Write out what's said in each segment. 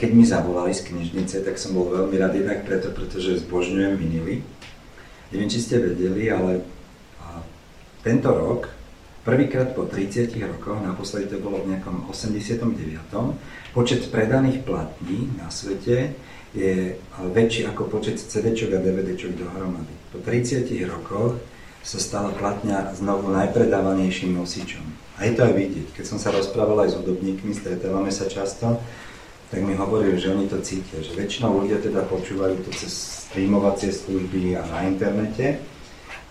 keď mi zavolali z knižnice, tak som bol veľmi rád jednak preto, pretože zbožňujem vinily. Neviem, či ste vedeli, ale tento rok, prvýkrát po 30 rokoch, naposledy to bolo v nejakom 89. Počet predaných platní na svete je väčší ako počet CD a DVD dohromady. Po 30 rokoch sa stala platňa znovu najpredávanejším nosičom. A je to aj vidieť. Keď som sa rozprával aj s hudobníkmi, stretávame sa často, tak mi hovorili, že oni to cítia, že väčšinou ľudia teda počúvajú to cez streamovacie služby a na internete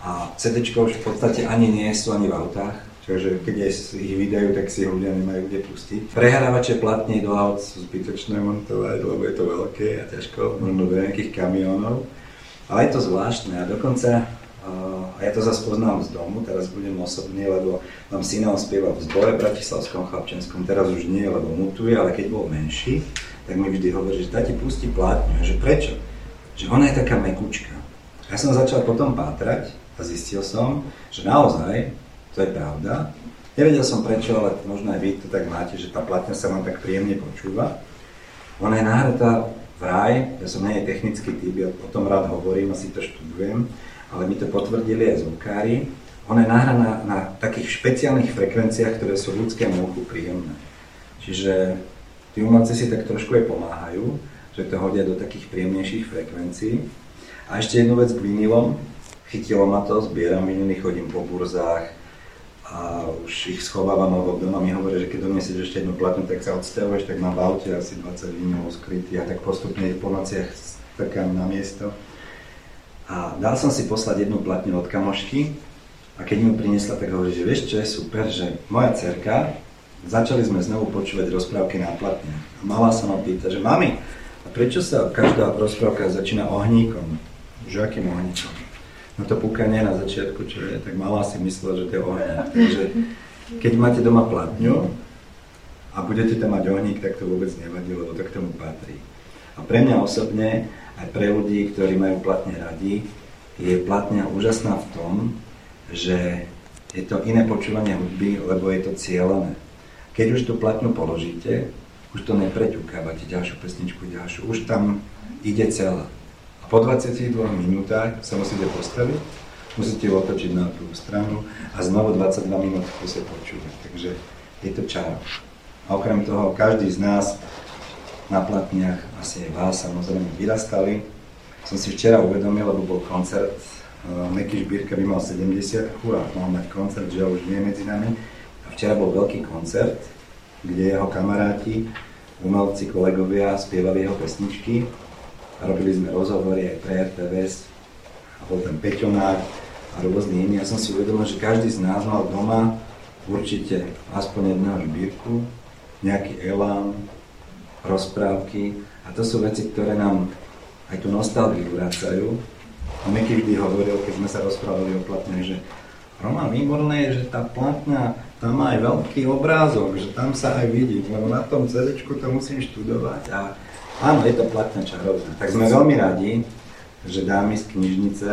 a CD už v podstate ani nie sú ani v autách, čiže keď ich vydajú, tak si ich ľudia nemajú kde pustiť. Prehrávače platní do aut sú zbytočné montovať, lebo je to veľké a ťažko, možno do nejakých kamionov. Ale je to zvláštne a dokonca a ja to zase poznám z domu, teraz budem osobný, lebo mám syna, on spieval v zbore bratislavskom chlapčenskom, teraz už nie, lebo mutuje, ale keď bol menší, tak mi vždy hovorí, že ti pustí plátňu. že prečo? Že ona je taká mekučka. Ja som začal potom pátrať a zistil som, že naozaj, to je pravda, nevedel som prečo, ale možno aj vy to tak máte, že tá platňa sa vám tak príjemne počúva. Ona je nahratá vraj, ja som nie technický typ, ja o tom rád hovorím, asi to študujem, ale mi to potvrdili aj zvukári. Ona je nahraná na takých špeciálnych frekvenciách, ktoré sú ľudskému uchu príjemné. Čiže tí umelci si tak trošku aj pomáhajú, že to hodia do takých príjemnejších frekvencií. A ešte jednu vec k vinilom. Chytilo ma to, zbieram vinily, chodím po burzách a už ich schovávam, alebo doma mi hovorí, že keď doniesieš ešte jednu platnu, tak sa odsťahuješ, tak mám v aute asi 20 vinilov skrytých a tak postupne po nociach strkám na miesto. A dal som si poslať jednu platňu od kamošky a keď mi priniesla, tak hovorí, že vieš čo je super, že moja cerka, začali sme znovu počúvať rozprávky na platne. A mala sa ma pýta, že mami, a prečo sa každá rozprávka začína ohníkom? Že akým ohníkom? No to púkanie na začiatku, čo je, tak mala si myslela, že to je ohník. Takže keď máte doma platňu a budete tam mať ohník, tak to vôbec nevadí, lebo to k tomu patrí. A pre mňa osobne aj pre ľudí, ktorí majú platne radi, je platňa úžasná v tom, že je to iné počúvanie hudby, lebo je to cieľené. Keď už tú platňu položíte, už to nepreťukávate ďalšiu pesničku, ďalšiu, už tam ide celá. A po 22 minútach sa musíte postaviť, musíte otočiť na tú stranu a znovu 22 minút sa počúvať. Takže je to čaro. A okrem toho, každý z nás na platniach, asi aj vás samozrejme vyrastali. Som si včera uvedomil, lebo bol koncert, uh, Meky Šbírka by mal 70 a mal mať koncert, že už nie je medzi nami. A včera bol veľký koncert, kde jeho kamaráti, umelci, kolegovia spievali jeho pesničky a robili sme rozhovory aj pre RTVS a bol tam Peťonák a rôzny iní. Ja som si uvedomil, že každý z nás mal doma určite aspoň jedného žbírku, nejaký elán, rozprávky a to sú veci, ktoré nám aj tú nostalgiu vracajú. A Meky vždy hovoril, keď sme sa rozprávali o platne, že Roman, výborné je, že tá platňa, tam má aj veľký obrázok, že tam sa aj vidí, lebo na tom CD to musím študovať a áno, je to platňa čarovná. Tak sme veľmi radi, že dámy z knižnice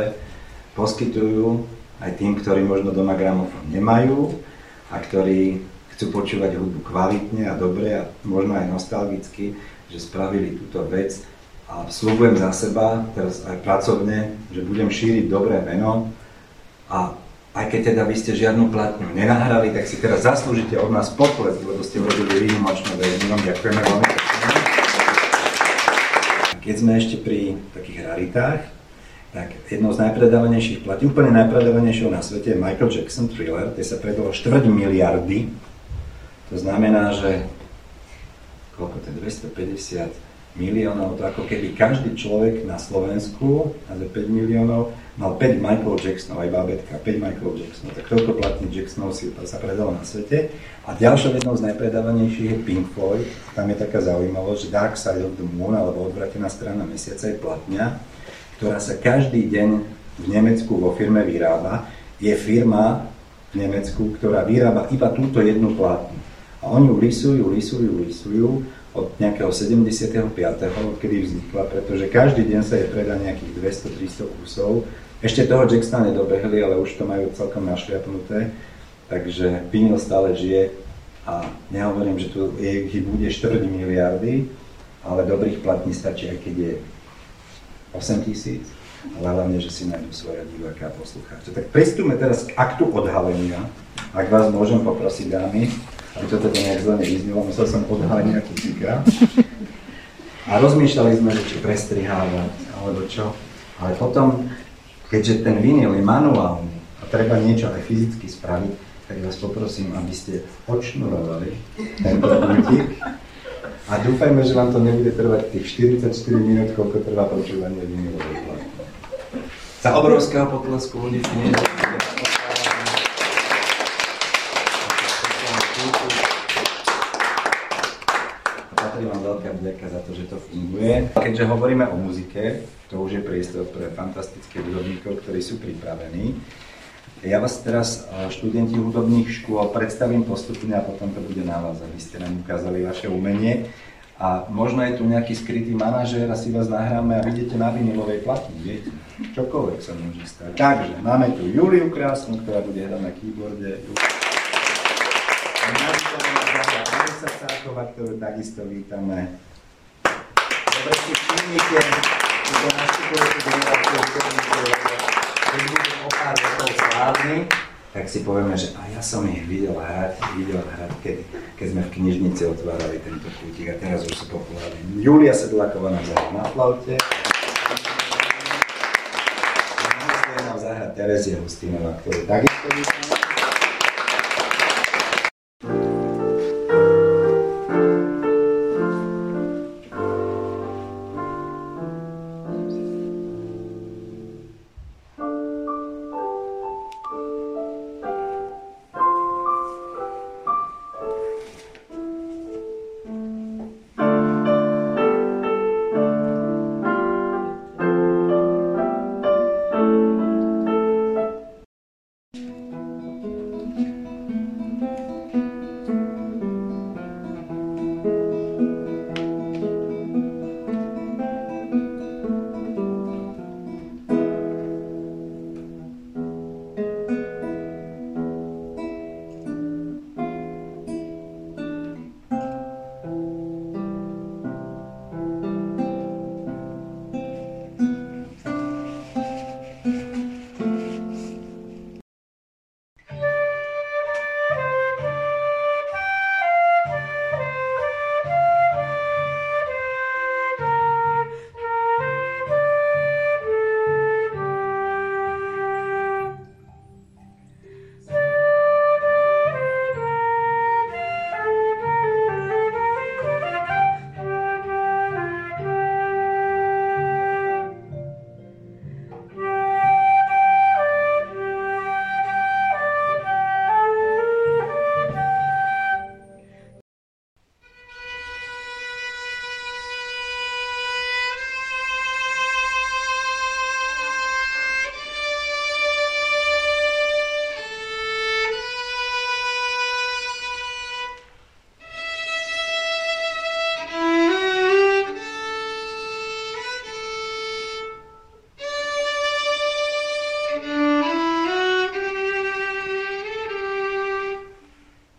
poskytujú aj tým, ktorí možno doma gramofón nemajú a ktorí chcú počúvať hudbu kvalitne a dobre a možno aj nostalgicky, že spravili túto vec. A slúbujem za seba, teraz aj pracovne, že budem šíriť dobré meno. A aj keď teda vy ste žiadnu platňu nenahrali, tak si teraz zaslúžite od nás pokles, lebo ste urobili výnimočnú vec. My vám ďakujeme veľmi Keď sme ešte pri takých raritách, tak jednou z najpredávanejších platí, úplne najpredávanejšou na svete je Michael Jackson Thriller, kde sa predalo 4 miliardy to znamená, že koľko to je, 250 miliónov, to ako keby každý človek na Slovensku, na 5 miliónov, mal 5 Michael Jacksonov, aj babetka, 5 Michael Jacksonov, tak toľko platných Jacksonov si sa predalo na svete. A ďalšou jednou z najpredávanejších je Pink Floyd, tam je taká zaujímavosť, že Dark Side of the Moon, alebo odvratená strana mesiaca je platňa, ktorá sa každý deň v Nemecku vo firme vyrába. Je firma v Nemecku, ktorá vyrába iba túto jednu platňu. A oni ju lisujú, lisujú, lisujú od nejakého 75. kedy vznikla, pretože každý deň sa je predá nejakých 200-300 kusov. Ešte toho Jacksona nedobehli, ale už to majú celkom našliapnuté. Takže vinyl stále žije a nehovorím, že tu je, bude 4 miliardy, ale dobrých platní stačí, aj keď je 8 tisíc, ale hlavne, že si nájdu svoje diváka a poslucháče. Tak pristúme teraz k aktu odhalenia. Ak vás môžem poprosiť, dámy, aby to teda nejak zle nevyznelo, musel som odhalenia kucíka. A rozmýšľali sme, že či prestrihávať, alebo čo. Ale potom, keďže ten vinyl je manuálny a treba niečo aj fyzicky spraviť, tak vás poprosím, aby ste odšnurovali tento pultík. A dúfajme, že vám to nebude trvať tých 44 minút, koľko trvá počúvanie vinylovej platky. Za obrovského potlesku ľudí patrí vám veľká vďaka za to, že to funguje. Keďže hovoríme o muzike, to už je priestor pre fantastických hudobníkov, ktorí sú pripravení. Ja vás teraz, eh, študenti hudobných škôl, predstavím postupne a potom to bude na vás, aby ste nám ukázali vaše umenie. A možno je tu nejaký skrytý manažér a si vás nahráme a vidíte na vinilovej platni, viete? Čokoľvek sa môže stať. Takže máme tu Juliu Krásnu, ktorá bude hrať na keyboarde. Marisa Sáková, ktorú takisto vítame. Dobre si všimnite, že nastupujete generáciu keď budú o pár rokov slávni, tak si povieme, že a ja som ich videl hrať, videl hrať, keď, keď sme v knižnici otvárali tento kútik a teraz už sú populárni. Julia Sedláková nám zahrá na flaute. Terezia Hustinová, ktorú takisto vítame.